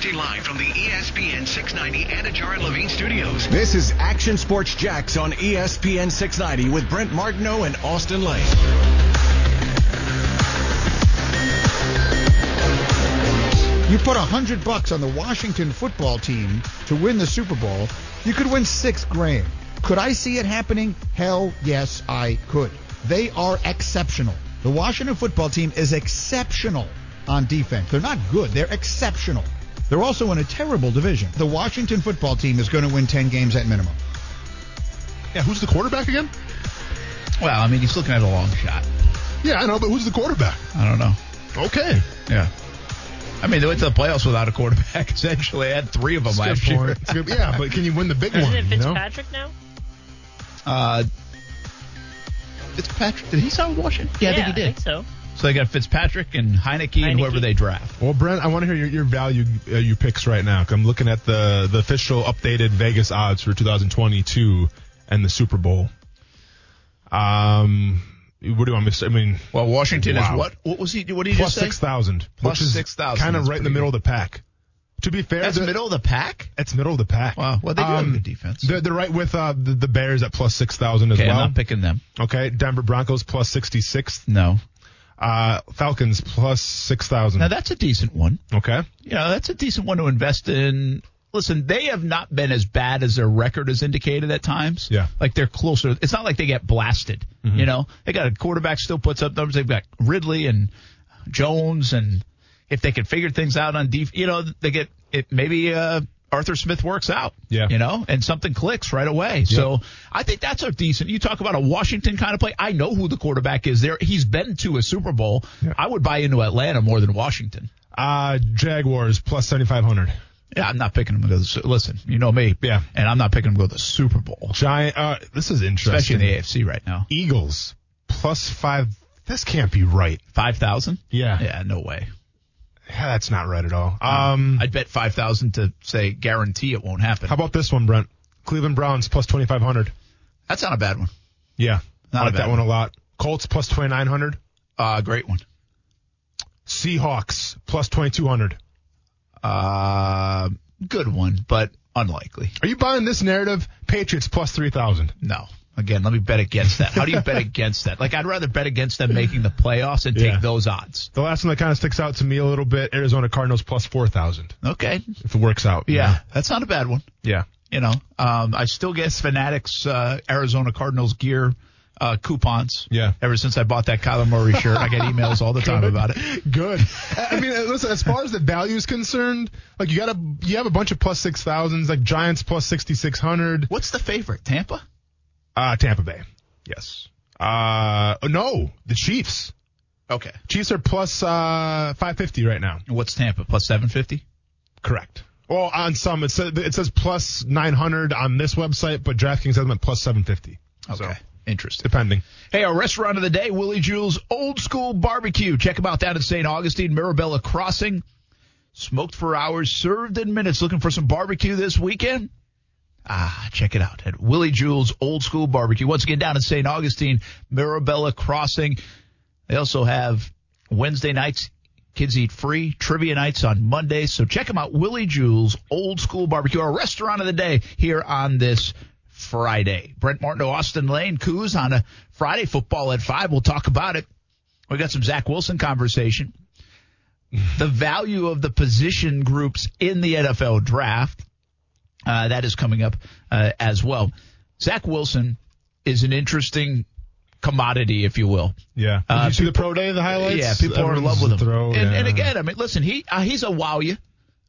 Broadcasting live from the ESPN 690 Anidjar and Levine studios. This is Action Sports Jax on ESPN 690 with Brent Martineau and Austin Lane. You put a hundred bucks on the Washington football team to win the Super Bowl, you could win six grand. Could I see it happening? Hell yes, I could. They are exceptional. The Washington football team is exceptional on defense. They're not good, they're exceptional. They're also in a terrible division. The Washington football team is going to win 10 games at minimum. Yeah, who's the quarterback again? Well, I mean, he's looking at a long shot. Yeah, I know, but who's the quarterback? I don't know. Okay. Yeah. I mean, they went to the playoffs without a quarterback. Essentially, they had three of them That's last good year. point. It's good- Yeah, but can you win the big one? Isn't one? it you know? Fitzpatrick now? Uh, Fitzpatrick. Did he sign with Washington? Yeah, I think he did. so. So they got Fitzpatrick and Heinicke, and whoever they draft. Well, Brent, I want to hear your, your value, uh, your picks right now. I'm looking at the the official updated Vegas odds for 2022 and the Super Bowl. Um, what do you want me to say? I mean, Well, Washington Wow. is what? What was he? What did you plus just say? six thousand, Plus which is 6,000, kind of right in the pretty middle of the pack. To be fair, That's the- middle of the pack. It's middle of the pack. Wow. Well, they do have a good defense. They're, they're right with uh, the, the Bears at plus six thousand as Okay, well. I'm not picking them. Okay, Denver Broncos plus sixty six. No. Uh, Falcons plus six thousand. Now that's a decent one. Okay. You know, that's a decent one to invest in. Listen, they have not been as bad as their record has indicated at times. Yeah. Like they're closer. It's not like they get blasted. You know, they got a quarterback still puts up numbers. They've got Ridley and Jones, and if they can figure things out on def, you know, they get it. Maybe uh, Arthur Smith works out. Yeah. You know, and something clicks right away. So I think that's a decent. You talk about a Washington kind of play. I know who the quarterback is there. He's been to a Super Bowl. Yeah. I would buy into Atlanta more than Washington. Uh, Jaguars plus seventy five hundred. Yeah, I'm not picking them to go. The listen, you know me. Yeah. And I'm not picking them to go to the Super Bowl, Giant. Uh, this is interesting. especially in the AFC right now. Eagles plus five. This can't be right. Five thousand? Yeah. Yeah, no way. Yeah, that's not right at all. Um, I'd bet five thousand to say guarantee it won't happen. how about this one, Brent? Cleveland Browns plus twenty five hundred. That's not a bad one. Yeah, Not I a like bad that one a lot. Colts plus twenty nine hundred. Uh, great one. Seahawks plus twenty two hundred. Uh, good one, but unlikely. Are you buying this narrative? Patriots plus three thousand. No. Again, let me bet against that. How do you bet against that? Like, I'd rather bet against them making the playoffs and take Yeah. those odds. The last one that kind of sticks out to me a little bit: Arizona Cardinals plus four thousand. Okay. If it works out. you Yeah, know? that's not a bad one. Yeah. You know, um, I still get Fanatics uh, Arizona Cardinals gear uh, coupons. Yeah. Ever since I bought that Kyler Murray shirt, I get emails all the time about it. Good. I mean, listen. As far as the value is concerned, like you got a you have a bunch of plus six thousands, like Giants plus sixty six hundred. What's the favorite? Tampa? Uh, Tampa Bay. Yes. Uh, no, the Chiefs. Okay. Chiefs are plus uh 550 right now. What's Tampa? Plus 750? Correct. Well, on some it says it says plus 900 on this website, but DraftKings has them at plus 750. Okay. So, Interesting. depending. Hey, our restaurant of the day, Willie Jewell's Old School Barbecue. Check them out down in St. Augustine, Murabella Crossing. Smoked for hours, served in minutes. Looking for some barbecue this weekend? Ah, check it out at Willie Jewell's Old School Barbecue. Once again, down in St. Augustine, Murabella Crossing. They also have Wednesday nights, kids eat free, trivia nights on Mondays. So check them out, Willie Jewell's Old School Barbecue, our restaurant of the day here on this Friday. Brent Martin, Austin Lane, Coos on a Friday football at five. We'll talk about it. We got some Zach Wilson conversation. The value of the position groups in the NFL draft. Uh, that is coming up uh, as well. Zach Wilson is an interesting commodity, if you will. Yeah. Did Uh, you see the pro day, the highlights? Yeah, people are in love with him. Throw, and, yeah. and again, I mean, listen, he uh, he's a wow you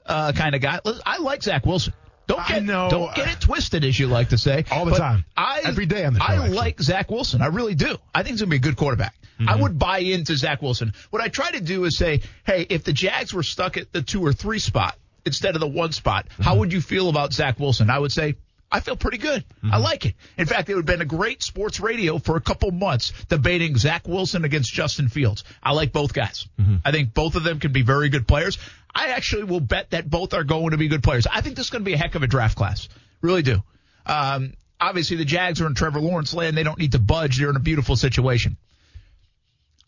uh, kind of guy. I like Zach Wilson. Don't I get know. don't get it twisted, as you like to say. All the But time. I Every day on the show, I actually. like Zach Wilson. I really do. I think he's gonna be a good quarterback. Mm-hmm. I would buy into Zach Wilson. What I try to do is say, hey, if the Jags were stuck at the two or three spot instead of the one spot, Mm-hmm. how would you feel about Zach Wilson? I would say. I feel pretty good. I Mm-hmm. like it. In fact, it would have been a great sports radio for a couple months debating Zach Wilson against Justin Fields. I like both guys. Mm-hmm. I think both of them can be very good players. I actually will bet that both are going to be good players. I think this is going to be a heck of a draft class. Really do. Um, obviously, the Jags are in Trevor Lawrence land. They don't need to budge. They're in a beautiful situation.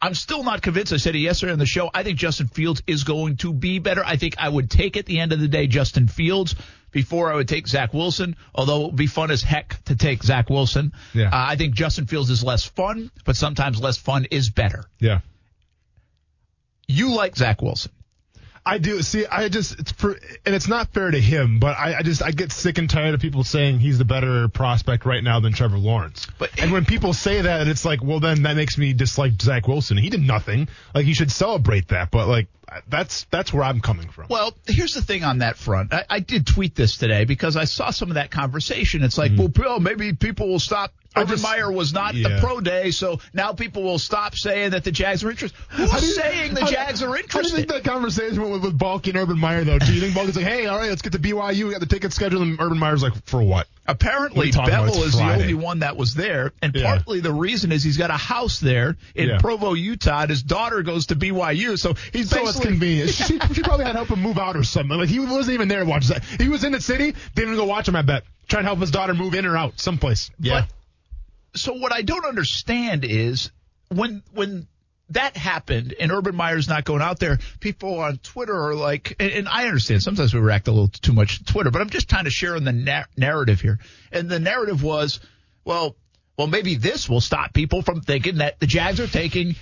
I'm still not convinced. I said it yesterday on the show. I think Justin Fields is going to be better. I think I would take at the end of the day Justin Fields before I would take Zach Wilson, although it would be fun as heck to take Zach Wilson. Yeah. Uh, I think Justin Fields is less fun, but sometimes less fun is better. Yeah. You like Zach Wilson. I do. See, I just it's for, and it's not fair to him, but I, I just I get sick and tired of people saying he's the better prospect right now than Trevor Lawrence. But- and when people say that, it's like, well, then that makes me dislike Zach Wilson. He did nothing. Like you should celebrate that, but like that's that's where I'm coming from. Well, here's the thing on that front. I, I did tweet this today because I saw some of that conversation. It's like, mm-hmm. well, Bill, maybe people will stop. I Urban just- Meyer was not the pro day, so now people will stop saying that the Jags are interested. Who's saying the how- Jags are How do you interested? think that conversation went with, with Baalke and Urban Meyer though? Do you think Baalke's like, hey, all right, let's get to BYU, we got the ticket scheduled, and Urban Meyer's like, for what? What Apparently, about? Bevell is the only one that was there, and Yeah. partly the reason is he's got a house there in Yeah. Provo, Utah. And his daughter goes to BYU, so he's So it's convenient. She, she probably had to help him move out or something. Like he wasn't even there to watch that. He was in the city, didn't even go watch him. I bet trying to help his daughter move in or out someplace. Yeah. So what I don't understand is when when that happened and Urban Meyer's not going out there, people on Twitter are like, and, and I understand sometimes we react a little too much to Twitter, but I'm just trying to share in the na- narrative here. And the narrative was, well, well, maybe this will stop people from thinking that the Jags are taking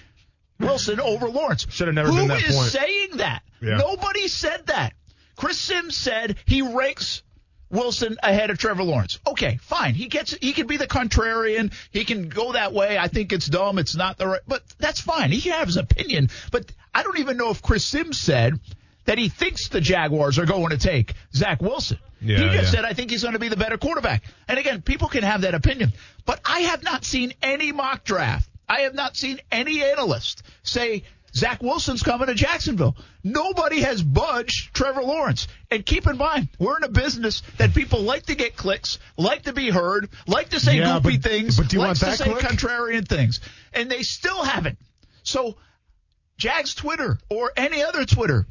Wilson over Lawrence. Should have never Who been that is point. saying that? Yeah. Nobody said that. Chris Sims said he ranks Wilson ahead of Trevor Lawrence. Okay, fine. He gets he can be the contrarian. He can go that way. I think it's dumb. It's not the right but that's fine. He can have his opinion. But I don't even know if Chris Sims said that he thinks the Jaguars are going to take Zach Wilson. Yeah, he just yeah. said I think he's going to be the better quarterback. And again, people can have that opinion. But I have not seen any mock draft. I have not seen any analyst say Zach Wilson's coming to Jacksonville. Nobody has budged Trevor Lawrence. And keep in mind, we're in a business that people like to get clicks, like to be heard, like to say Yeah, goofy but- things, but do you want to say click? contrarian things. And they still haven't. So Jags Twitter or any other Twitter.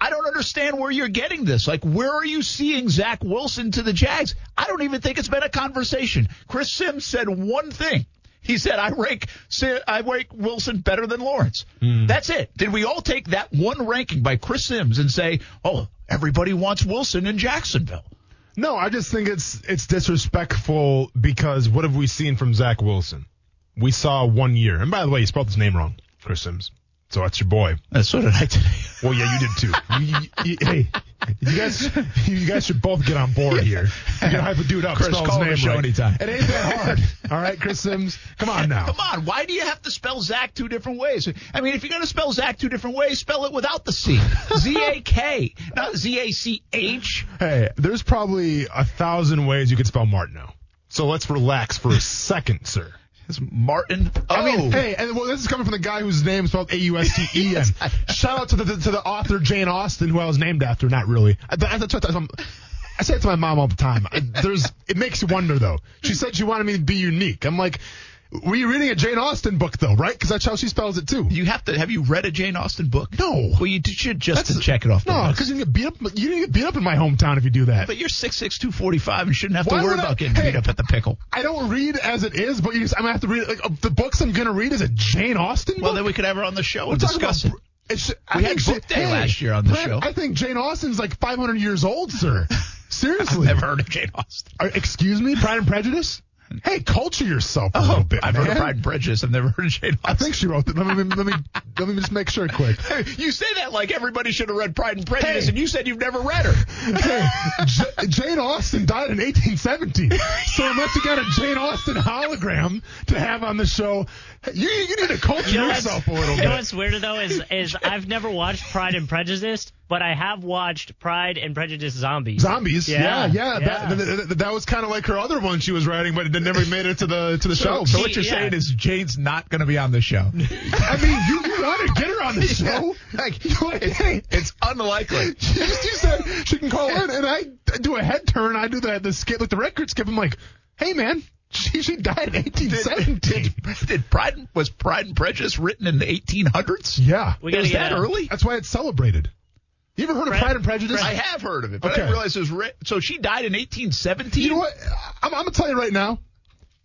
I don't understand where you're getting this. Like, where are you seeing Zach Wilson to the Jags? I don't even think it's been a conversation. Chris Sims said one thing. He said, "I rank I rank Wilson better than Lawrence." Hmm. That's it. Did we all take that one ranking by Chris Sims and say, "Oh, everybody wants Wilson in Jacksonville"? No, I just think it's it's disrespectful because what have we seen from Zach Wilson? We saw one year, and by the way, you spelled his name wrong, Chris Sims. So that's your boy. Uh, that's what I today. Well, yeah, you did too. You, you, you- hey, you guys, you guys should both get on board here. You gotta hype a dude up. Chris, spell call his the name show right. anytime. It ain't that hard. All right, Chris Sims. Come on now. Come on, why do you have to spell Zach two different ways? I mean, if you're going to spell Zach two different ways, spell it without the C. Z A K, not Z A C H. Hey, there's probably a thousand ways you could spell Martineau. So let's relax for a second, sir. It's Martin. Oh, I mean, hey, and well, this is coming from the guy whose name is spelled A U S T E N. Shout out to the to the author Jane Austen, who I was named after. Not really. I, I, I'm- I say it to my mom all the time. I- There's, it makes you wonder though. She said she wanted me to be unique. I'm like, were you reading a Jane Austen book though, right? Because that's how she spells it too. you have to. Have you read a Jane Austen book? No. Well, you should just That's- to check it off. No, because you get beat up. You didn't get beat up in my hometown if you do that. But you're six six two forty five and shouldn't have to worry would I- about getting hey, beat up at the pickle. I don't read as it is, but you just, I'm gonna have to read. Like uh, the books I'm gonna read is a Jane Austen. Well, then we could have her on the show We're and discuss it. about, It's, I We had think book day last year on the show. I think Jane Austen's like 500 years old, sir. Seriously. I've never heard of Jane Austen. Are- excuse me, Pride and Prejudice. Hey, culture yourself a oh, little bit. Oh, I've heard of. Pride and Prejudice. I've never heard of Jane I think she wrote that. Let me let me let me just make sure quick. you say that like everybody should have read Pride and Prejudice, Hey. and you said you've never read her. Hey, J- Jane Austen died in 1817. So unless you got a Jane Austen hologram to have on the show, you, you need to culture You know yourself a little bit. You know bit. what's weirder though is is I've never watched Pride and Prejudice, but I have watched Pride and Prejudice Zombies. Zombies, yeah, Yeah, yeah. That, yeah. that, that- that was kind of like her other one she was writing, but it never made it to the to the show. So what you're Yeah. saying is Jane's not going to be on the show. I mean, you, you want to get her on the show? Like, You're like, It's unlikely. you, just, you said she can call in, and I do a head turn. I do the the skip, like the record skip. I'm like, hey man, she she died in 1817. Did, did Pride was Pride and Prejudice written in the 1800s? yeah, We gotta Was get that a- early? that's why it's celebrated. You ever heard of Pride- and Prejudice? I have heard of it, but I didn't realize it was written. So she died in 1817. You know what? I'm, I'm gonna tell you right now.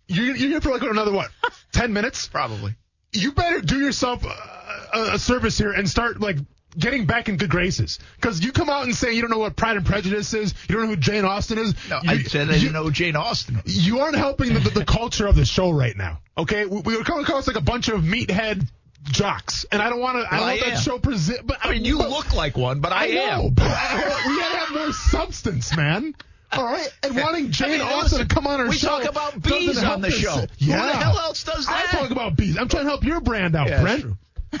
You're, you're here for like another what? Ten minutes? Probably. you better do yourself a, a service here and start like getting back in good graces. Because you come out and say you don't know what Pride and Prejudice is, you don't know who Jane Austen is. No, you, I said I you- didn't know who Jane Austen. you aren't helping the, the, the culture of the show right now. Okay, we, we were coming across like a bunch of meathead jocks, and I don't want to. I don't I want that show present. But I mean, you but- look like one, but I, I am. know, but I- we gotta have more substance, man. All right, and wanting Jane I mean, Austen listen, to come on our we show. We talk about bees on the us. show. Who Yeah. the hell else does that? I talk about bees. I'm trying to help your brand out, Yeah, Brent.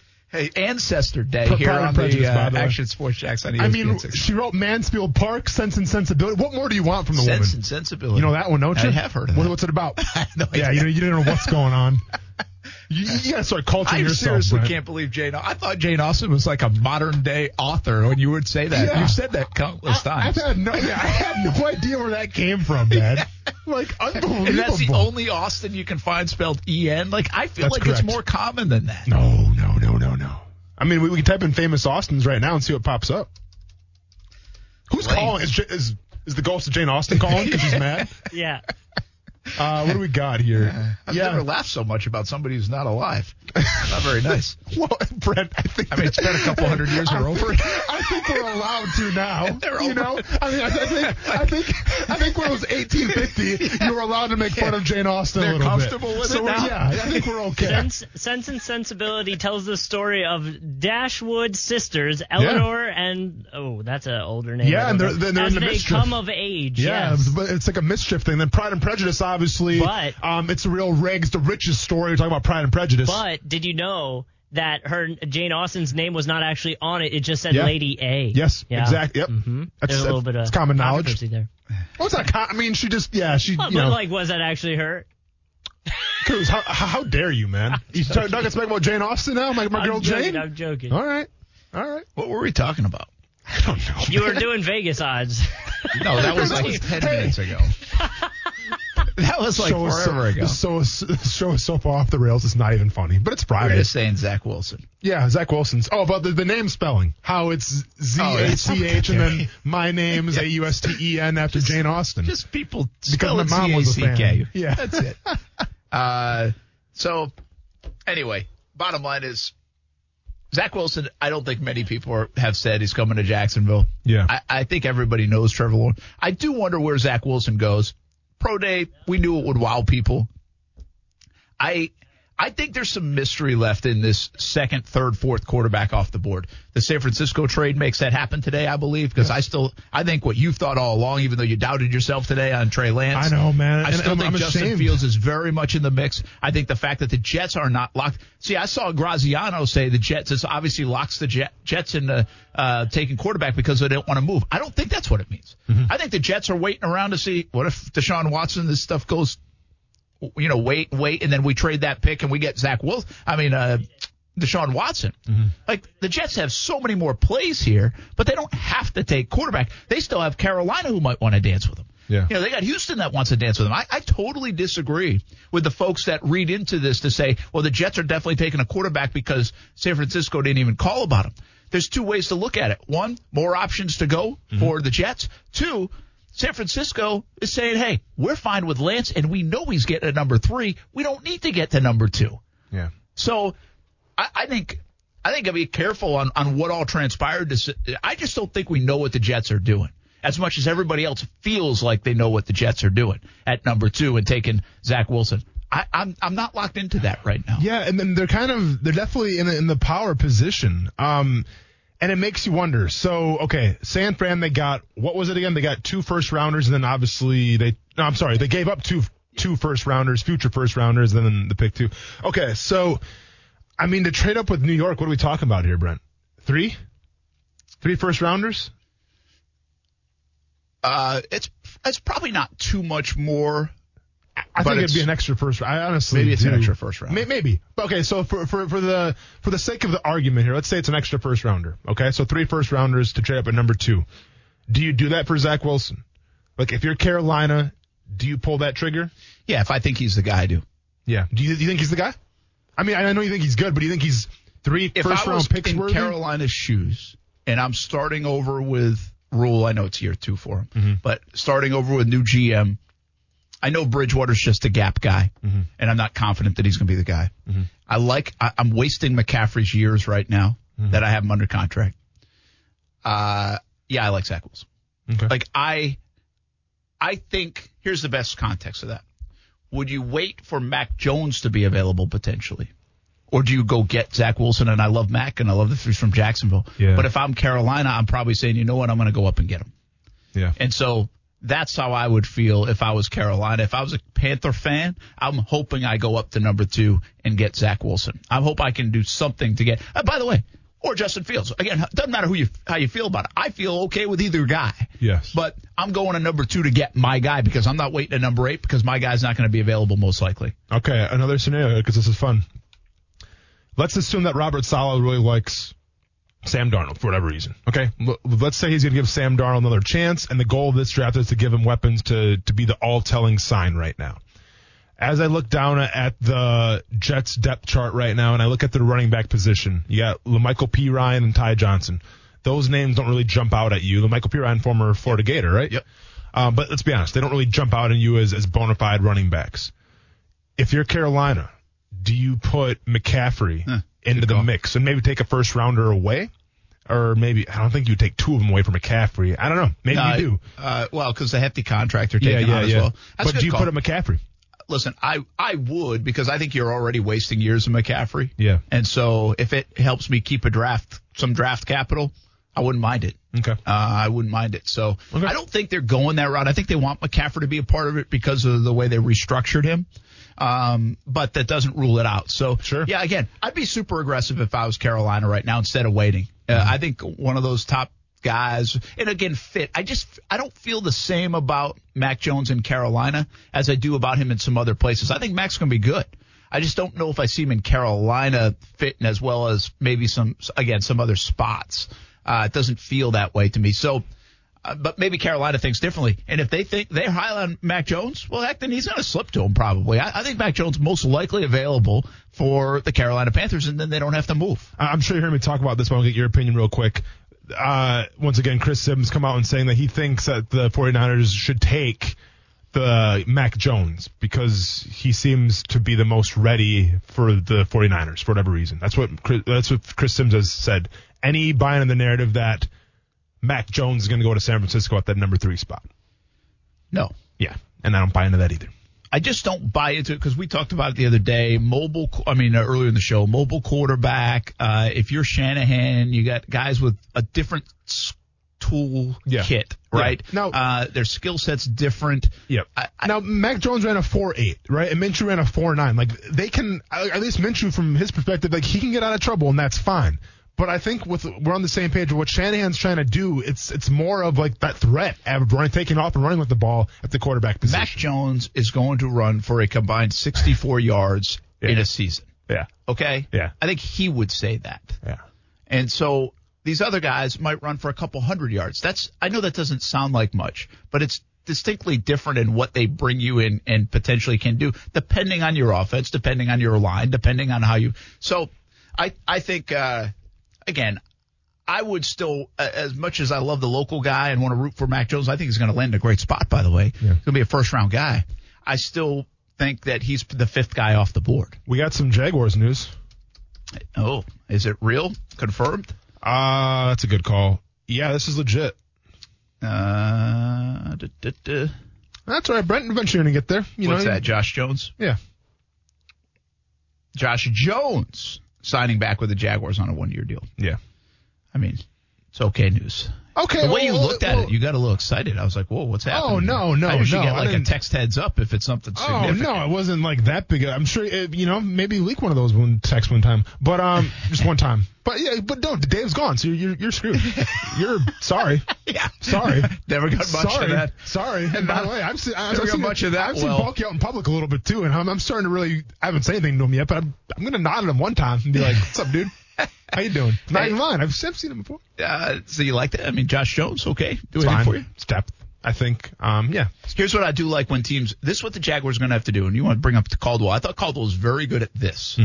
Hey, Ancestor Day here on the uh, the. Action Sports Jax on ESPN. I mean, 6. she wrote Mansfield Park, Sense and Sensibility. What more do you want from the Sense woman? Sense and Sensibility. You know that one, don't you? I have heard of What-. What's it about? no yeah, idea. you know, you don't know what's going on. You, you gotta start culturing I yourself. seriously Brent. can't believe Jane. I thought Jane Austen was like a modern day author when you would say that. Yeah. You've said that countless I, times. I've had no, I had no idea where that came from, man. Like unbelievable. and that's the only Austin you can find spelled E N. Like I feel That's like correct. it's more common than that. No, no, no. I mean, we, we can type in famous Austins right now and see what pops up. Who's Lame. calling? Is, is is the ghost of Jane Austen calling because she's mad? Yeah. Uh, what do we got here? I've never laughed so much about somebody who's not alive. Not very nice. Well, Brent, I think I mean, it's been a couple hundred years I are over. think- I think we're allowed to now. They're you over. know, I mean, I, I think, I think, I think when it was 1850, you were allowed to make fun of Jane Austen They're a little comfortable bit. with so it now? Yeah, I think we're okay. Sense, Sense and Sensibility tells the story of Dashwood sisters, Eleanor and oh, that's an older name. Yeah, and don't they're- know. they're in the they mischief. come of age. Yeah, yes. but it's like a mischief thing. Then Pride and Prejudice, obviously, But- um, it's a real Regs, the richest story. We're talking about Pride and Prejudice. But did you know that her Jane Austen's name was not actually on it? It just said Yeah. Lady A. yes, Yeah. exactly. Yep. hmm That's, There's a little bit of common knowledge. there. Well, it's not. Com- I mean, she just, yeah, she, But, you but know, like, was that actually her? Cruz, how, how how dare you, man? You start talking smack about Jane Austen now, my, my girl I'm joking. Jane. I'm joking. All right, all right. What were we talking about? I don't know. You were doing Vegas odds. No, that was like Hey. ten minutes ago. That was like show is forever ago. So, show is so far off the rails. It's not even funny, but it's We're private. just saying Zach Wilson. Yeah, Zach Wilson's. Oh, about the, the name spelling. How it's Z Oh, A C H and then my name's A U S T E N after Jane Austen. Just people because my mom was a fan. Yeah, That's it. Uh, so, anyway, bottom line is Zach Wilson. I don't think many people are, have said he's coming to Jacksonville. Yeah. I, I think everybody knows Trevor Lawrence. I do wonder where Zach Wilson goes. Pro day, we knew it would wow people. I I think there's some mystery left in this second, third, fourth quarterback off the board. The San Francisco trade makes that happen today, I believe, because I still I think what you've thought all along, even though you doubted yourself today on Trey Lance. I know, man. I And still I'm- think I'm Justin ashamed. Fields is very much in the mix. I think the fact that the Jets are not locked. See, I saw Graziano say the Jets this obviously locks the Jet, Jets into uh, taking quarterback because they don't want to move. I don't think that's what it means. Mm-hmm. I think the Jets are waiting around to see what if Deshaun Watson this stuff goes you know, wait, wait, and then we trade that pick and we get Zach Wilson. I mean, uh, Deshaun Watson. Mm-hmm. Like the Jets have so many more plays here, but they don't have to take quarterback. They still have Carolina who might want to dance with them. Yeah. You know, they got Houston that wants to dance with them. I, I totally disagree with the folks that read into this to say, well, the Jets are definitely taking a quarterback because San Francisco didn't even call about him. There's two ways to look at it. One, more options to go for the Jets. Two, San Francisco is saying, hey, we're fine with Lance and we know he's getting a number three. We don't need to get to number two. yeah. So I, I think I think I'll be careful on, on what all transpired. I just don't think we know what the Jets are doing as much as everybody else feels like they know what the Jets are doing at number two and taking Zach Wilson. I, I'm I'm not locked into that right now. Yeah, and then they're kind of they're definitely in in the power position. Um, and it makes you wonder. So okay, San Fran they got what was it again? They got two first rounders, and then obviously they no, I'm sorry, they gave up two two first rounders, future first rounders, and then the pick two. Okay, so I mean to trade up with New York, what are we talking about here, Brent? Three, three first rounders. Uh, it's it's probably not too much more. I But think it'd be an extra first. I honestly Maybe it's an extra first round. May- Maybe. Okay, so for, for for the for the sake of the argument here, let's say it's an extra first rounder. Okay, so three first rounders to trade up at number two. Do you do that for Zach Wilson? Like if you're Carolina, do you pull that trigger? Yeah, if I think he's the guy, I do. Yeah. Do you, do you think he's the guy? I mean, I know you think he's good, but do you think he's three If first I was round picks in worthy? Carolina's shoes and I'm starting over with Rhule, I know it's year two for him, Mm-hmm. but starting over with new GM, I know Bridgewater's just a gap guy, Mm-hmm. and I'm not confident that he's going to be the guy. I like. I, I'm wasting McCaffrey's years right now Mm-hmm. that I have him under contract. Uh, yeah, I like Zach Wilson. Okay. Like I, I think here's the best context of that. Would you wait for Mac Jones to be available potentially? Or do you go get Zach Wilson? And I love Mac and I love the he's from Jacksonville. Yeah. But if I'm Carolina, I'm probably saying, you know what, I'm going to go up and get him. yeah. And so that's how I would feel if I was Carolina. If I was a Panther fan, I'm hoping I go up to number two and get Zach Wilson. I hope I can do something to get. Uh, by the way, or Justin Fields. Again, it doesn't matter who you how you feel about it. I feel okay with either guy. Yes. But I'm going to number two to get my guy because I'm not waiting at number eight because my guy's not going to be available most likely. Okay, another scenario because this is fun. Let's assume that Robert Saleh really likes Sam Darnold for whatever reason. Okay, L- let's say he's going to give Sam Darnold another chance, and the goal of this draft is to give him weapons to to be the all-telling sign right now. As I look down at the Jets depth chart right now, and I look at the running back position, you got La'Mical Perine and Ty Johnson. Those names don't really jump out at you. La'Mical Perine, former Florida Gator, right? Yep. Um, but let's be honest, they don't really jump out at you as, as bona fide running backs. If you're Carolina, do you put McCaffrey into the mix and maybe take a first rounder away? Or maybe, I don't think you take two of them away from McCaffrey. I don't know. Maybe Uh, you do. Uh, well, because the hefty contract are Yeah, taken yeah, on as yeah. well. That's but do you call. put a McCaffrey? listen, I I would because I think you're already wasting years of McCaffrey. Yeah. And so if it helps me keep a draft some draft capital, I wouldn't mind it. Okay. Uh, I wouldn't mind it. So Okay. I don't think they're going that route. I think they want McCaffrey to be a part of it because of the way they restructured him. Um, but that doesn't rule it out. So Sure. yeah, again, I'd be super aggressive if I was Carolina right now instead of waiting. Uh, Mm-hmm. I think one of those top guys, and again, fit. I just I don't feel the same about Mac Jones in Carolina as I do about him in some other places. I think Mac's going to be good. I just don't know if I see him in Carolina fitting as well as maybe some again some other spots. Uh, it doesn't feel that way to me. So. Uh, but maybe Carolina thinks differently. And if they think they're high on Mac Jones, well, heck, then he's going to slip to him probably. I, I think Mac Jones most likely available for the Carolina Panthers, and then they don't have to move. I'm sure you heard me talk about this, but I'll get your opinion real quick. Uh, once again, Chris Sims come out and saying that he thinks that the 49ers should take the Mac Jones because he seems to be the most ready for the 49ers for whatever reason. That's what Chris, that's what Chris Sims has said. Any buying in the narrative that Mac Jones is going to go to San Francisco at that number three spot. No, Yeah, and I don't buy into that either. I just don't buy into it because we talked about it the other day. Mobile, I mean, uh, earlier in the show, mobile quarterback. Uh, if you're Shanahan, you got guys with a different tool Yeah. kit, Yeah. right? Now- uh, their skill set's different. Yep. I- I- now Mac Jones ran a four eight, right? And Minshew ran a four nine. Like they can, at least Minshew from his perspective, like he can get out of trouble and that's fine. But I think with we're on the same page with what Shanahan's trying to do. It's it's more of like that threat of running, taking off and running with the ball at the quarterback position. Mac Jones is going to run for a combined 64 yards in a season. Yeah, Okay. Yeah. I think he would say that. yeah. And so these other guys might run for a couple hundred yards. That's I know that doesn't sound like much, but it's distinctly different in what they bring you in and potentially can do, depending on your offense, depending on your line, depending on how you. So I I think uh, again. I would still, as much as I love the local guy and want to root for Mac Jones, I think he's going to land in a great spot. By the way, he's going to be a first round guy. I still think that he's the fifth guy off the board. We got some Jaguars news. Oh, is it real? Confirmed? Uh that's a good call. Yeah, this is legit. Uh, duh, duh, duh. That's all right, Brent. Eventually, you're gonna get there. You What's know, that? Josh Jones? Yeah. Josh Jones signing back with the Jaguars on a one year deal. Yeah. I mean, it's okay news. Okay. The way you well, looked at well, it, you got a little excited. I was like, "Whoa, what's happening?" Oh, no, no, no. I usually no, get like a text heads up if it's something Oh no, it wasn't like that big. I'm sure it, you know maybe leak one of those one text one time, but um just one time. But yeah, but don't. Dave's gone, so you're you're screwed. you're sorry. Yeah, Sorry. Never got much Sorry. of that. Sorry. And by the way, I've seen, I've got seen much of that, I've seen. Baalke out in public a little bit too, and I'm, I'm starting to really. I haven't said anything to him yet, but I'm I'm gonna nod at him one time and be like, "What's up, dude?" How you doing? Not even mine. I've, I've seen him before. Uh, so you like that? I mean, Josh Jones, okay, do It's anything for you? It's depth. I think. Um, yeah. Here's what I do like when teams. This is what the Jaguars are going to have to do. And you want to bring up Caldwell. I thought Caldwell was very good at this.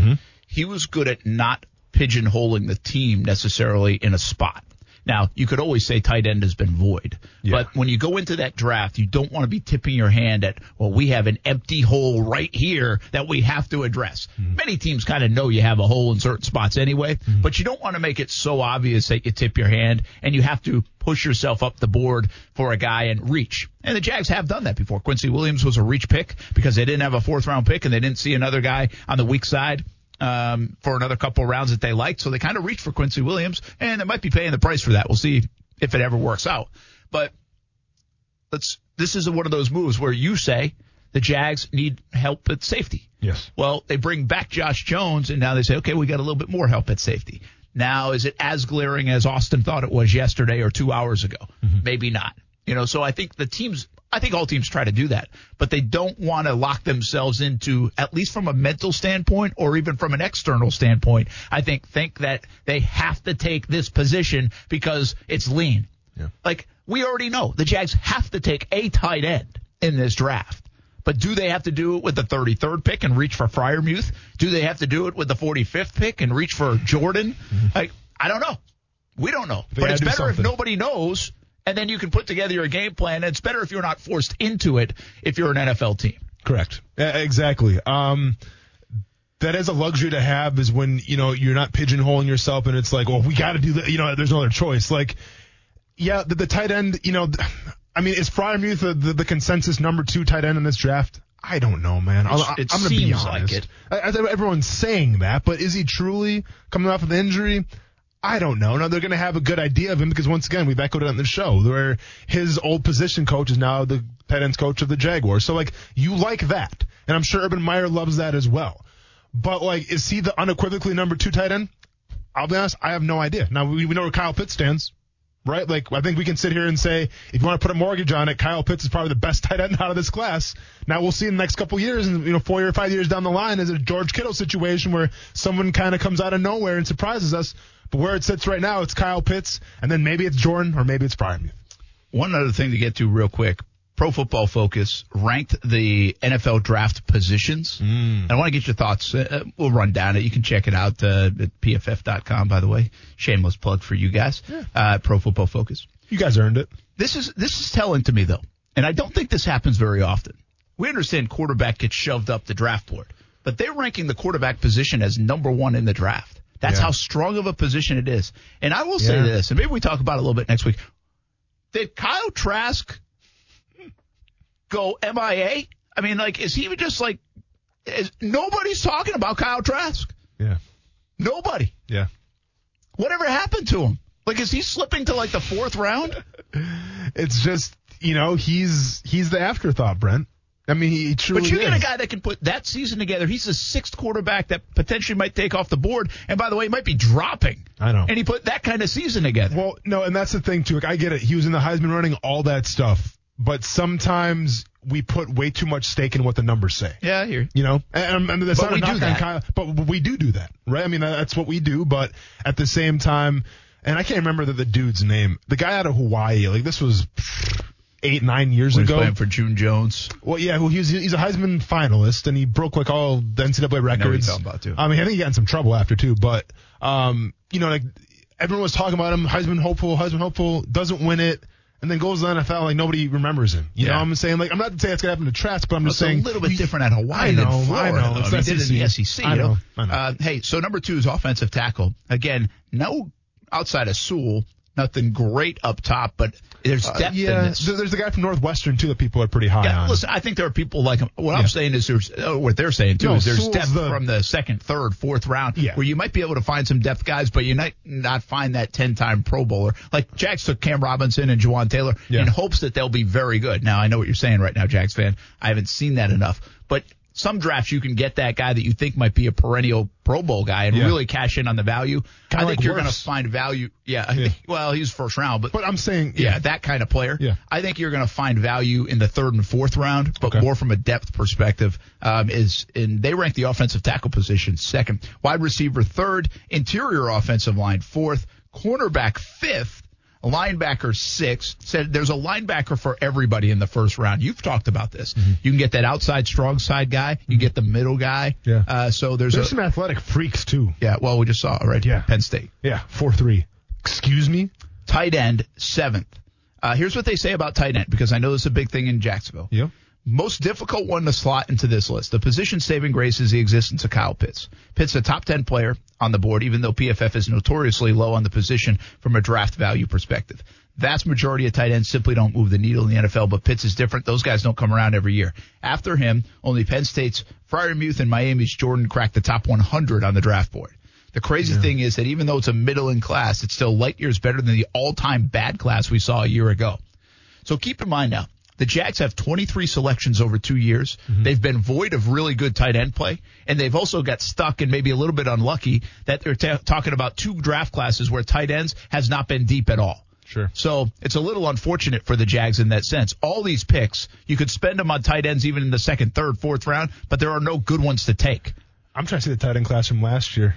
He was good at not pigeonholing the team necessarily in a spot. Now, you could always say tight end has been void. But when you go into that draft, you don't want to be tipping your hand at, well, we have an empty hole right here that we have to address. Hmm. Many teams kind of know you have a hole in certain spots anyway, hmm. but you don't want to make it so obvious that you tip your hand and you have to push yourself up the board for a guy and reach. And the Jags have done that before. Quincy Williams was a reach pick because they didn't have a fourth round pick and they didn't see another guy on the weak side um, for another couple rounds that they liked. So they kind of reached for Quincy Williams, and they might be paying the price for that. We'll see if it ever works out. But let's. This is one of those moves where you say the Jags need help at safety. Yes. Well, they bring back Josh Jones, and now they say, okay, we got a little bit more help at safety. Now, is it as glaring as Austin thought it was yesterday or two hours ago? Maybe not. You know, so I think the teams, I think all teams try to do that, but they don't want to lock themselves into, at least from a mental standpoint or even from an external standpoint, I think, think that they have to take this position because it's lean. Yeah. Like, we already know the Jags have to take a tight end in this draft. But do they have to do it with the 33rd pick and reach for Freiermuth? Do they have to do it with the 45th pick and reach for Jordan? Like, I don't know. We don't know. They but it's better if nobody knows, and then you can put together your game plan. It's better if you're not forced into it if you're an NFL team. Correct. Yeah, exactly. Um, that is a luxury to have is when, you know, you're not pigeonholing yourself and it's like, well, we got to do that. You know, there's no other choice. Like, yeah, the, the tight end, you know, I mean, is Freiermuth the, the, the consensus number two tight end in this draft? I don't know, man. I'll, It I'm going to be seems like it. I- I- Everyone's saying that, but is he truly coming off of the injury? I don't know. Now they're going to have a good idea of him because once again, we've echoed it on the show where his old position coach is now the tight ends coach of the Jaguars. So like, you like that. And I'm sure Urban Meyer loves that as well. But like, is he the unequivocally number two tight end? I'll be honest, I have no idea. Now we, we know where Kyle Pitts stands, right? Like, I think we can sit here and say, if you want to put a mortgage on it, Kyle Pitts is probably the best tight end out of this class. Now we'll see in the next couple years, and you know, four or five years down the line, is a George Kittle situation where someone kind of comes out of nowhere and surprises us. But where it sits right now, it's Kyle Pitts, and then maybe it's Jordan, or maybe it's Freiermuth. One other thing to get to real quick. Pro Football Focus ranked the NFL draft positions. And I want to get your thoughts. Uh, we'll run down it. You can check it out uh, at pff.com, by the way. Shameless plug for you guys. Uh, Pro Football Focus. You guys earned it. This is this is telling to me though, and I don't think this happens very often. We understand quarterback gets shoved up the draft board, but they're ranking the quarterback position as number one in the draft. That's Yeah. how strong of a position it is. And I will say Yeah. this, and maybe we talk about it a little bit next week. Did Kyle Trask go MIA? I mean, like, is he even just like? Is, nobody's talking about Kyle Trask. Yeah. Nobody. Yeah. Whatever happened to him? Like, is he slipping to like the fourth round? It's just, you know, he's he's the afterthought, Brent. I mean, he truly But you get a guy that can put that season together. He's the sixth quarterback that potentially might take off the board. And by the way, he might be dropping. I know. And he put that kind of season together. Well, no, and that's the thing too. Like, I get it. He was in the Heisman running, all that stuff. But sometimes we put way too much stake in what the numbers say. yeah, I hear. You know, and, and that's But not we a do knock on that. Kyle, but we do do that, right? I mean, that's what we do. But at the same time, and I can't remember the, the dude's name, the guy out of Hawaii. Like this was eight, nine years When ago. playing for June Jones. Well, yeah, well, he's he's a Heisman finalist, and he broke like all the NCAA records. know what you're talking about, too. I mean, I think he got in some trouble after too, but um, you know, like everyone was talking about him, Heisman hopeful, Heisman hopeful, doesn't win it, and then goes to the NFL like nobody remembers him. You know, Yeah. what I'm saying like I'm not saying that's gonna happen to Trask, but I'm just It's saying a little bit different at Hawaii I know, than Florida. I know. though. It's I mean, did in the SEC. I you know. know, I know. Uh, hey, so number two is offensive tackle. Again, no outside of Sewell, nothing great up top, but there's depth Uh, yeah, in this. there's the guy from Northwestern too that people are pretty high Yeah, on. listen, I think there are people like him. What Yeah. I'm saying is there's, uh, what they're saying too No, is there's Sewell's depth the- from the second, third, fourth round Yeah. where you might be able to find some depth guys, but you might not find that 10 time Pro Bowler. Like Jags took Cam Robinson and Jawaan Taylor in hopes that they'll be very good. Now, I know what you're saying right now, Jags fan. I haven't seen that enough, but some drafts you can get that guy that you think might be a perennial Pro Bowl guy and Yeah. really cash in on the value. I Kinda think like you're going to find value. Yeah, I think, well, he's first round, but But I'm saying, yeah, that kind of player. Yeah. I think you're going to find value in the third and fourth round, but Okay. more from a depth perspective. Um, is in they rank the offensive tackle position second, wide receiver third, interior offensive line fourth, cornerback fifth. Linebacker six. Said there's a linebacker for everybody in the first round. You've talked about this. You can get that outside strong side guy. You get the middle guy. Mm-hmm. Yeah. Uh, so there's, there's a some athletic freaks too. yeah. Well, we just saw it right. Yeah. Penn State Yeah, four three. Excuse me. tight end seventh. Uh, here's what they say about tight end because I know this is a big thing in Jacksonville. Yep. Most difficult one to slot into this list. The position saving grace is the existence of Kyle Pitts. Pitts a top 10 player on the board, even though PFF is notoriously low on the position from a draft value perspective. Vast majority of tight ends simply don't move the needle in the NFL, but Pitts is different. Those guys don't come around every year. After him, only Penn State's Freiermuth and Miami's Jordan cracked the top 100 on the draft board. The crazy thing is that even though it's a middling class, it's still light years better than the all-time bad class we saw a year ago. So keep in mind now, the Jags have 23 selections over two years. Mm-hmm. They've been void of really good tight end play, and they've also got stuck and maybe a little bit unlucky that they're ta talking about two draft classes where tight ends has not been deep at all. Sure. So it's a little unfortunate for the Jags in that sense. All these picks, you could spend them on tight ends even in the second, third, fourth round, but there are no good ones to take. I'm trying to see the tight end class from last year.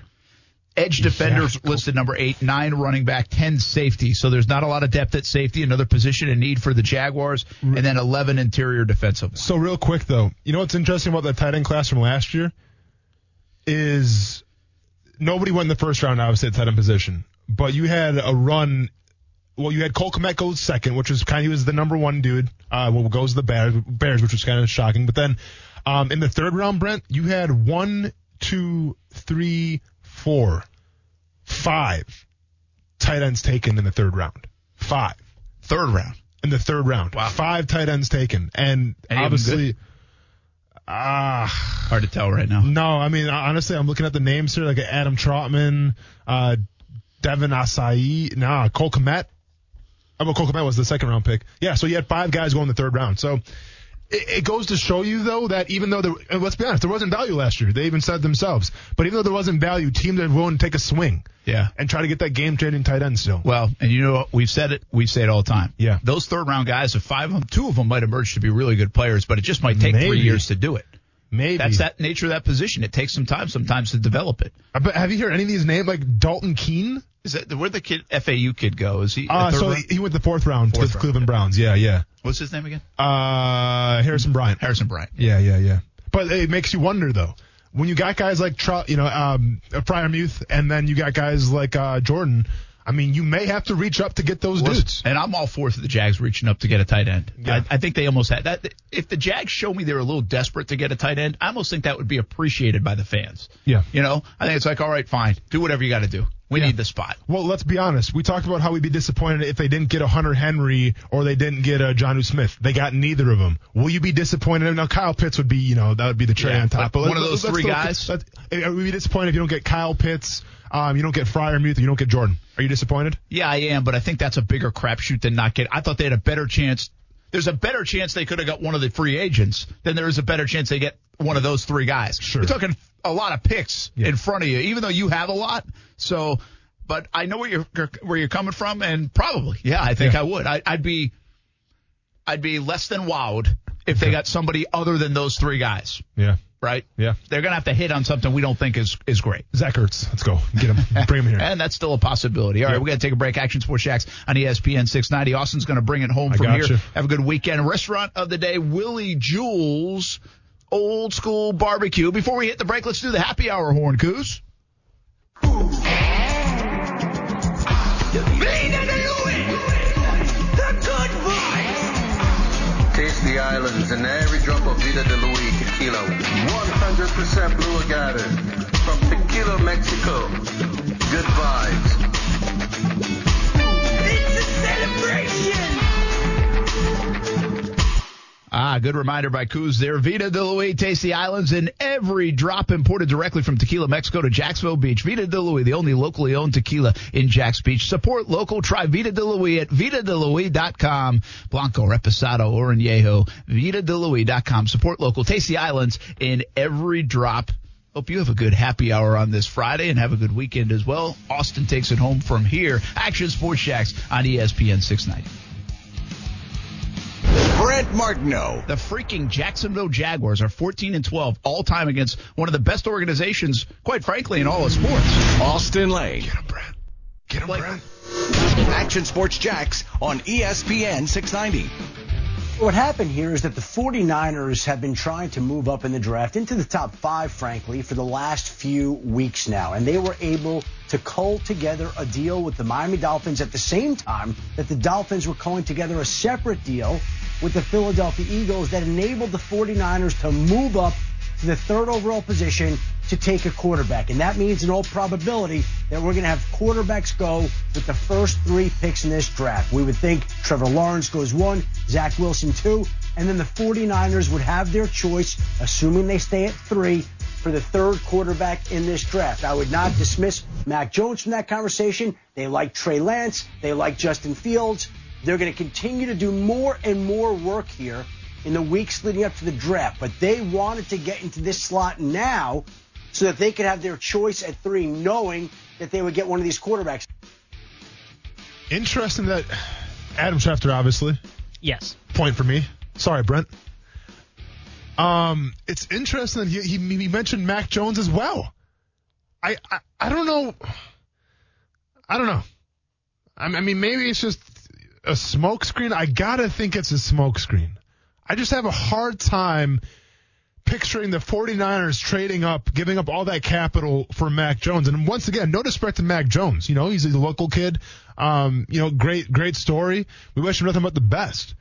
Edge defenders Yeah. listed number eight, nine running back, ten safety. So there's not a lot of depth at safety. Another position in need for the Jaguars, and then eleven interior defensive. So real quick though, you know what's interesting about that tight end class from last year is nobody went in the first round obviously at tight end position, but you had a run. Well, you had Cole Kmet go second, which was kind of he was the number one dude. Uh, well, goes to the Bears, Bears, which was kind of shocking. But then um, in the third round, Brent, you had one, two, three, four, five tight ends taken in the third round. Five Third round. in the third round. Wow. Five tight ends taken, and Any obviously, ah, Hard to tell right now. no. I mean, honestly, I'm looking at the names here, like Adam Trautman, uh, Devin Asiasi, nah, Cole Kmet. Oh, well, Cole Kmet was the second round pick. Yeah, so you had five guys going in the third round. So it, it goes to show you, though, that even though there, and let's be honest, there wasn't value last year. They even said themselves. But even though there wasn't value, teams are willing to take a swing Yeah. and try to get that game changing tight end still. Well, and you know what? We've said it. We say it all the time. Yeah. Those third round guys, if five of them, two of them might emerge to be really good players, but it just might take three years to do it. Maybe That's that nature of that position. It takes some time sometimes to develop it. Uh, But have you heard any of these names like Dalton Keene? Is that where'd the kid FAU kid go? Is he? Uh, so round? he went the fourth round Fourth to the round, Cleveland Browns. Yeah, yeah. What's his name again? Uh, Harrison Bryant. Harrison Bryant. Yeah, yeah, yeah. But it makes you wonder though. When you got guys like Trout, you know, um, Muth, and then you got guys like uh, Jordan. I mean, you may have to reach up to get those dudes. And I'm all for the Jags reaching up to get a tight end. Yeah. I, I think they almost had that. If the Jags show me they're a little desperate to get a tight end, I almost think that would be appreciated by the fans. Yeah. You know, I think it's like, all right, fine, do whatever you got to do. We Yeah. need the spot. Well, let's be honest. We talked about how we'd be disappointed if they didn't get a Hunter Henry or they didn't get a Jonnu Smith. They got neither of them. Will you be disappointed? Now, Kyle Pitts would be, you know, that would be the cherry Yeah, on top. but one of those three guys? let's- Are eh, eh, we be disappointed if you don't get Kyle Pitts, um, you don't get Freiermuth, you don't get Jordan? Are you disappointed? Yeah, I am, but I think that's a bigger crapshoot than not get. I thought they had a better chance. There's a better chance they could have got one of the free agents than there is a better chance they get one of those three guys. Sure. You're talking a lot of picks Yeah. in front of you, even though you have a lot. So, but I know where you're where you're coming from, and probably, yeah, I think Yeah. I would. I, I'd be, I'd be less than wowed if they got somebody other than those three guys. Yeah. Right? Yeah. They're gonna have to hit on something we don't think is is great. Zach Ertz. Let's go. Get him. Bring him here. And that's still a possibility. All right, Yeah. we got to take a break. Action Sports Jax on ESPN 690. Austin's going to bring it home I from got here. you. Have a good weekend. Restaurant of the day, Willie Jewell's, old school barbecue. Before we hit the break, let's do the happy hour horn, Coos. Taste the islands and every drop of Vida de Luis tequila. 100% blue agave from Tequila, Mexico. Good vibes. It's a celebration. Ah, good reminder by Coos there. Vita de Luis, Tasty Islands, and every drop imported directly from Tequila, Mexico to Jacksonville Beach. Vita de Luis, the only locally owned tequila in Jacks Beach. Support local. Try Vita de Luis at vitadeluis.com. Blanco, Reposado, Oronejo, vitadeluis.com. Support local. Tasty Islands in every drop. Hope you have a good happy hour on this Friday and have a good weekend as well. Austin takes it home from here. Action Sports Jax on ESPN 690. Brent Martineau. The freaking Jacksonville Jaguars are 14 and 12 all time against one of the best organizations, quite frankly, in all of sports. Austin Lane. Get him, Brent. Get him, Like- Brent. Action Sports Jax on ESPN 690. What happened here is that the 49ers have been trying to move up in the draft into the top five, frankly, for the last few weeks now. And they were able to cull together a deal with the Miami Dolphins at the same time that the Dolphins were culling together a separate deal with the Philadelphia Eagles that enabled the 49ers to move up to the third overall position to take a quarterback. And that means, in all probability, that we're going to have quarterbacks go with the first three picks in this draft. We would think Trevor Lawrence goes one, Zach Wilson two, and then the 49ers would have their choice, assuming they stay at three, for the third quarterback in this draft. I would not dismiss Mac Jones from that conversation. They like Trey Lance. They like Justin Fields. They're going to continue to do more and more work here in the weeks leading up to the draft, but they wanted to get into this slot now so that they could have their choice at three, knowing that they would get one of these quarterbacks. Interesting that Adam Schefter, obviously, Yes. point for me. Sorry, Brent. Um, it's interesting that he, he, he mentioned Mac Jones as well. I, I, I don't know. I don't know. I I mean, maybe it's just a smokescreen. I gotta think it's a smokescreen. I just have a hard time picturing the 49ers trading up, giving up all that capital for Mac Jones. And once again, no disrespect to Mac Jones. You know, he's a local kid. Um, you know, great, great story. We wish him nothing but the best.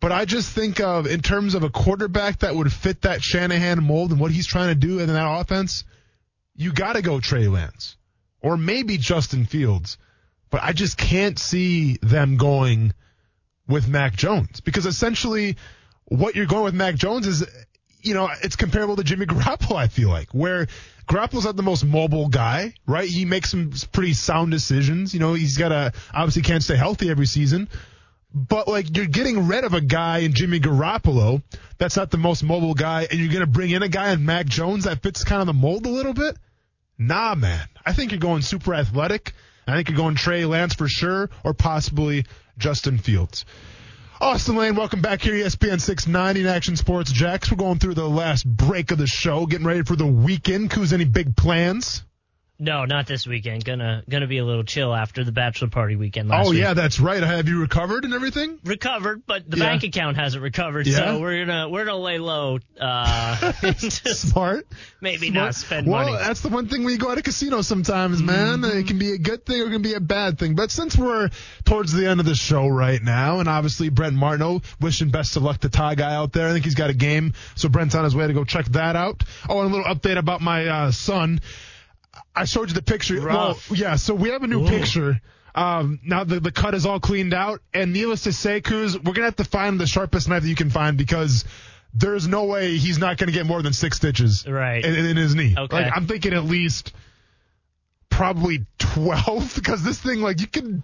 But I just think of, in terms of a quarterback that would fit that Shanahan mold and what he's trying to do in that offense, you got to go Trey Lance or maybe Justin Fields. But I just can't see them going with Mac Jones because essentially what you're going with Mac Jones is, you know, it's comparable to Jimmy Garoppolo, I feel like, where Garoppolo's not the most mobile guy, right? He makes some pretty sound decisions. You know, he's got to, obviously can't stay healthy every season. But like you're getting rid of a guy in Jimmy Garoppolo that's not the most mobile guy, and you're gonna bring in a guy in Mac Jones that fits kind of the mold a little bit. Nah, man. I think you're going super athletic. I think you're going Trey Lance for sure, or possibly Justin Fields. Austin Lane, welcome back here, ESPN 690 in Action Sports Jax. We're going through the last break of the show, getting ready for the weekend. Who's any big plans? No, not this weekend. Gonna gonna be a little chill after the bachelor party weekend last oh week. yeah, that's right. Have you recovered and everything? recovered, but the Yeah. bank account hasn't recovered. Yeah? So we're gonna we're gonna lay low. Uh, Smart. maybe Smart. not spend well, money. that's the one thing you go out of casino sometimes, man. Mm-hmm. It can be a good thing or it can be a bad thing. But since we're towards the end of the show right now, and obviously Brent Martineau wishing best of luck to Ty Guy out there. I think he's got a game, so Brent's on his way to go check that out. Oh, and a little update about my uh, son. I showed you the picture. Rough. Well, yeah, so we have a new picture. Um, now the, the cut is all cleaned out, and needless to say, Kuz, we're gonna have to find the sharpest knife that you can find because there's no way he's not gonna get more than six stitches Right. in, in his knee. Okay. Like I'm thinking at least probably twelve because this thing like you can.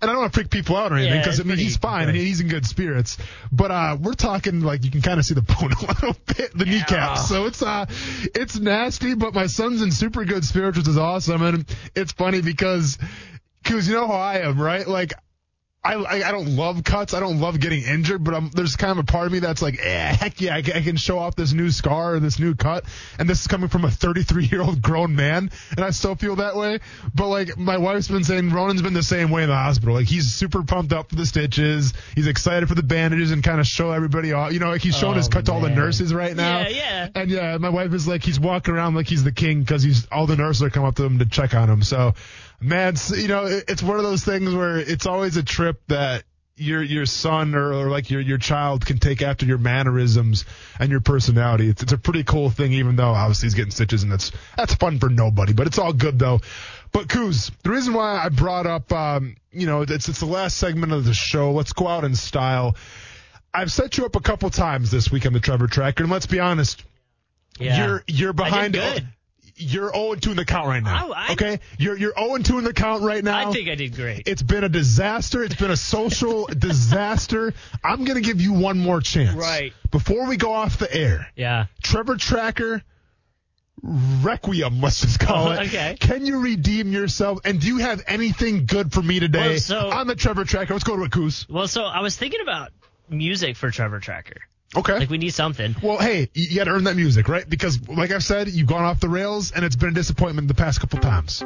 And I don't want to freak people out or anything Yeah, because I mean he's fine and he's in good spirits. But uh we're talking like you can kind of see the bone a little bit, the kneecaps. So it's uh it's nasty, but my son's in super good spirits, which is awesome. And it's funny because because you know how I am, right? Like I, I I don't love cuts. I don't love getting injured, but I'm, there's kind of a part of me that's like, eh, heck yeah, I can, I can show off this new scar or this new cut. And this is coming from a 33 year old grown man, and I still feel that way. But like my wife's been saying, Ronan's been the same way in the hospital. Like he's super pumped up for the stitches. He's excited for the bandages and kind of show everybody off. You know, like he's showing his Oh, cut to all the nurses right now. Yeah, yeah. And yeah, my wife is like, he's walking around like he's the king because he's all the nurses are coming up to him to check on him. So, man, you know, it's one of those things where it's always a trip that your your son or, or like your your child can take after your mannerisms and your personality. It's, it's a pretty cool thing, even though obviously he's getting stitches and that's that's fun for nobody. But it's all good though. But Kuz, the reason why I brought up, um, you know, it's it's the last segment of the show. Let's go out in style. I've set you up a couple times this week on the Trevor Tracker, and let's be honest, Yeah. you're you're behind. good. You're 0 2 in the count right now. I- I- okay, you're you're 0 2 in the count right now. I think I did great. It's been a disaster. It's been a social disaster. I'm going to give you one more chance. Right. Before we go off the air, yeah. Trevor Tracker Requiem, let's just call Oh, it. okay. Can you redeem yourself? And do you have anything good for me today Well, so- on the Trevor Tracker? Let's go to it, Kuz. Well, so I was thinking about music for Trevor Tracker. Okay. Like we need something. well, hey, you, got to earn that music, right? Because, like I've said, you've gone off the rails, and it's been a disappointment the past couple times.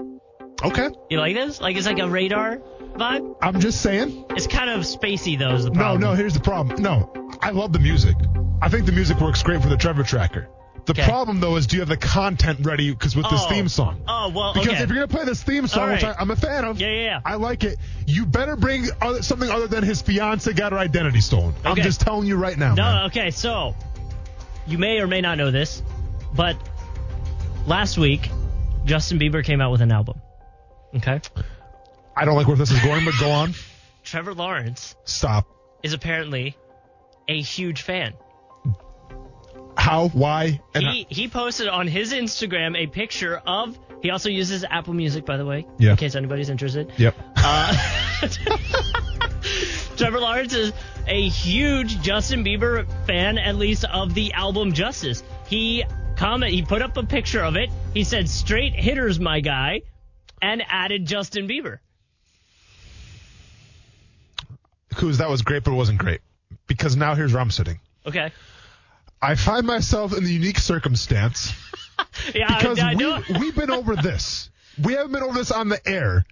Okay. You like this? Like it's like a radar vibe. I'm just saying. It's kind of spacey though. Is the No, no, here's the problem. No, I love the music. I think the music works great for the Trevor Tracker. The Okay. problem, though, is do you have the content ready? Because with this Oh. theme song. Oh well. Because okay. if you're gonna play this theme song, All which I, I'm a fan of, Yeah, yeah, yeah. I like it. You better bring other, something other than his fiance got her identity stolen. I'm just telling you right now. No, man. okay, so you may or may not know this, but last week Justin Bieber came out with an album. Okay? I don't like where this is going, but go on. Trevor Lawrence Stop. is apparently a huge fan. How? Why? And He he posted on his Instagram a picture of he also uses Apple Music by the way, Yeah. in case anybody's interested. Yep. Uh, Trevor Lawrence is a huge Justin Bieber fan, at least of the album Justice. He comment he put up a picture of it. He said straight hitters my guy and added Justin Bieber. Kuz, that was great, but it wasn't great. Because now here's where I'm sitting. Okay. I find myself in the unique circumstance Yeah, because I, I we, we've been over this. We haven't been over this on the air,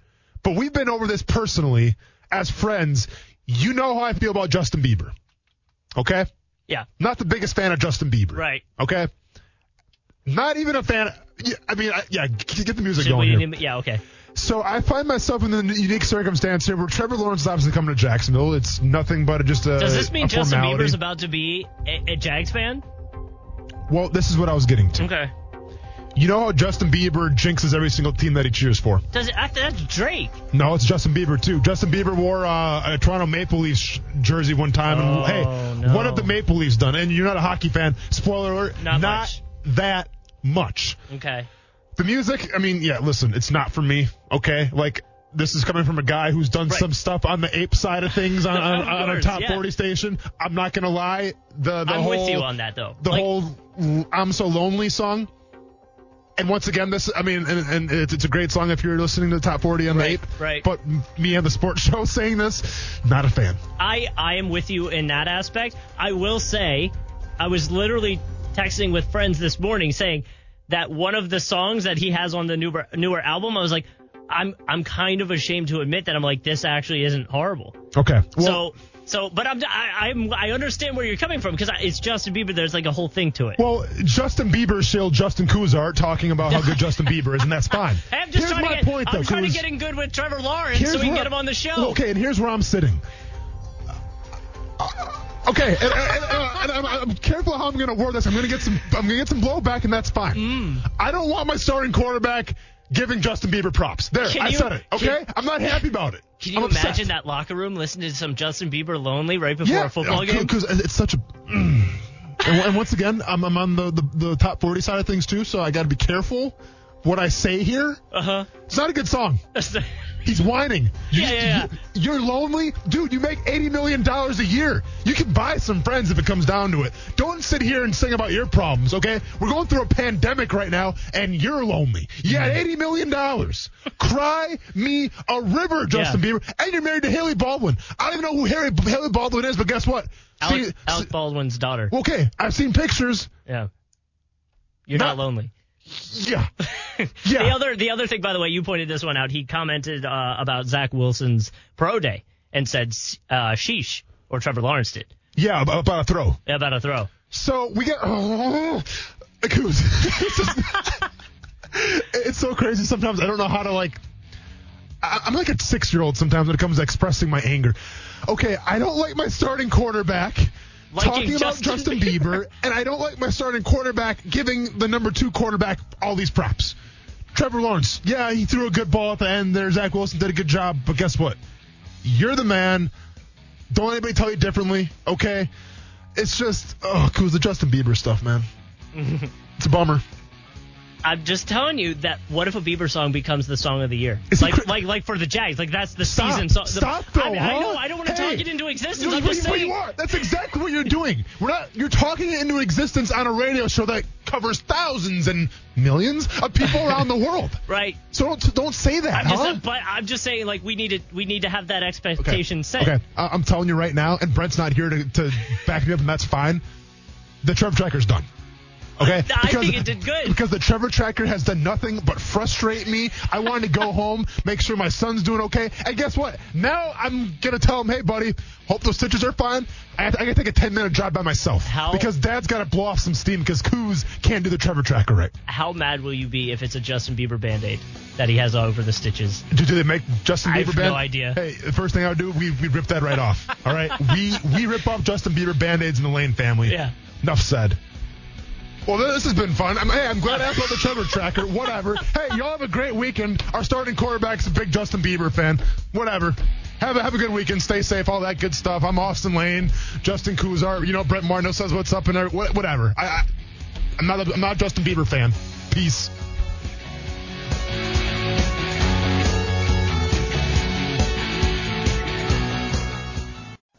but we've been over this personally as friends. You know how I feel about Justin Bieber. Okay? yeah. Not the biggest fan of Justin Bieber. Right. Okay? Not even a fan. yeah, I mean, I- yeah, get get the music Should going we- here. yeah, okay. So I find myself in the unique circumstance here where Trevor Lawrence is obviously coming to Jacksonville. It's nothing but just a Does this mean Justin formality. Bieber's about to be a, a Jags fan? Well, this is what I was getting to. Okay. You know how Justin Bieber jinxes every single team that he cheers for? Does it, that's Drake. No, it's Justin Bieber too. Justin Bieber wore uh, a Toronto Maple Leafs jersey one time, Oh, and hey, no. what have the Maple Leafs done? And you're not a hockey fan. Spoiler alert: Not much. that much. Okay. The music, I mean, yeah, listen, it's not for me. Okay, like this is coming from a guy who's done Right. some stuff on the ape side of things on, on, Of on a top yeah. 40 station. I'm not gonna lie, the the I'm whole with you on that though. the Like, whole "I'm So Lonely" song. And once again, this I mean, and, and it's, it's a great song if you're listening to the top 40 on the ape. right. But me and the sports show saying this, not a fan. I I am with you in that aspect. I will say, I was literally texting with friends this morning saying that one of the songs that he has on the newer newer album, I was like, I'm I'm kind of ashamed to admit that I'm like this actually isn't horrible. Okay. Well, so so, but I'm I, I'm I understand where you're coming from because it's Justin Bieber. There's like a whole thing to it. well, Justin Bieber shield Justin Kuzar talking about how good Justin Bieber is, and that's fine. I'm just here's trying my to get point, though. I'm trying to get in good with Trevor Lawrence so we can where- get him on the show. Okay, and here's where I'm sitting. Okay, and, and, and, and I'm, I'm careful how I'm going to word this. I'm going to get some. I'm going to get some blowback, and that's fine. Mm. I don't want my starting quarterback giving Justin Bieber props. There, Can I you- said it. Okay, I'm not happy about it. Can you I'm imagine that locker room listening to some Justin Bieber lonely right before Yeah, a football game? because it's such a. Mm. And, and once again, I'm, I'm on the, the, the top 40 side of things too, so I got to be careful what I say here. Uh huh. It's not a good song. He's whining. You, Yeah, yeah, You, are lonely, dude. You make eighty million dollars a year. You can buy some friends if it comes down to it. Don't sit here and sing about your problems, okay? We're going through a pandemic right now, and you're lonely. You got eighty million dollars. Cry me a river, Justin Yeah. Bieber. And you're married to Hailey Baldwin. I don't even know who Harry, Hailey Baldwin is, but guess what? Alec, See- Alec Baldwin's daughter. okay, I've seen pictures. Yeah. You're not, Not- lonely. Yeah, yeah. The other the other thing, by the way, you pointed this one out. He commented uh, about Zach Wilson's pro day and said uh, "sheesh" or Trevor Lawrence did yeah, about, about a throw. Yeah, about a throw. So we get. Oh, it's so crazy. Sometimes I don't know how to like. I'm like a six year old sometimes when it comes to expressing my anger. Okay, I don't like my starting quarterback. Liking talking about Justin Justin Bieber, and I don't like my starting quarterback giving the number two quarterback all these props. Trevor Lawrence, yeah, he threw a good ball at the end there. Zach Wilson did a good job, but guess what? You're the man. Don't anybody tell you differently, okay? It's just, oh, it was the Justin Bieber stuff, man. it's a bummer. I'm just telling you that what if a Bieber song becomes the song of the year? Is it like, cra- like, like for the Jags, like that's the Stop. season song. the- Stop, though, I, mean, I know, I don't want to Hey. talk it into existence. I'm just saying. you are. That's exactly what you're doing. We're not. You're talking it into existence on a radio show that covers thousands and millions of people around the world. Right. So don't don't say that, I'm huh? just, but I'm just saying, like we need to, we need to have that expectation set. Okay, I- I'm telling you right now, and Brent's not here to, to back me up, and that's fine. The Trevor Tracker's done. Okay, I think it did good. because the Trevor Tracker has done nothing but frustrate me. I wanted to go home, make sure my son's doing okay, and guess what? Now I'm gonna tell him, hey, buddy, hope those stitches are fine. I, have to, I gotta take a 10 minute drive by myself How- because Dad's gotta blow off some steam because Kuz can't do the Trevor Tracker right. How mad will you be if it's a Justin Bieber band aid that he has all over the stitches? Do, do they make Justin Bieber? I have band? no idea. Hey, the first thing I would do, we we rip that right off. All right, we we rip off Justin Bieber band aids in the Lane family. Yeah. Enough said. Well, this has been fun. I'm, hey, I'm glad I about the Trevor Tracker. Whatever. Hey, y'all have a great weekend. Our starting quarterback's a big Justin Bieber fan. Whatever. Have a, have a good weekend. Stay safe. All that good stuff. I'm Austin Lane. Justin Kuzar. You know, Brent Martineau says what's up in there. Whatever. I, I, I'm not. A, I'm not a Justin Bieber fan. Peace.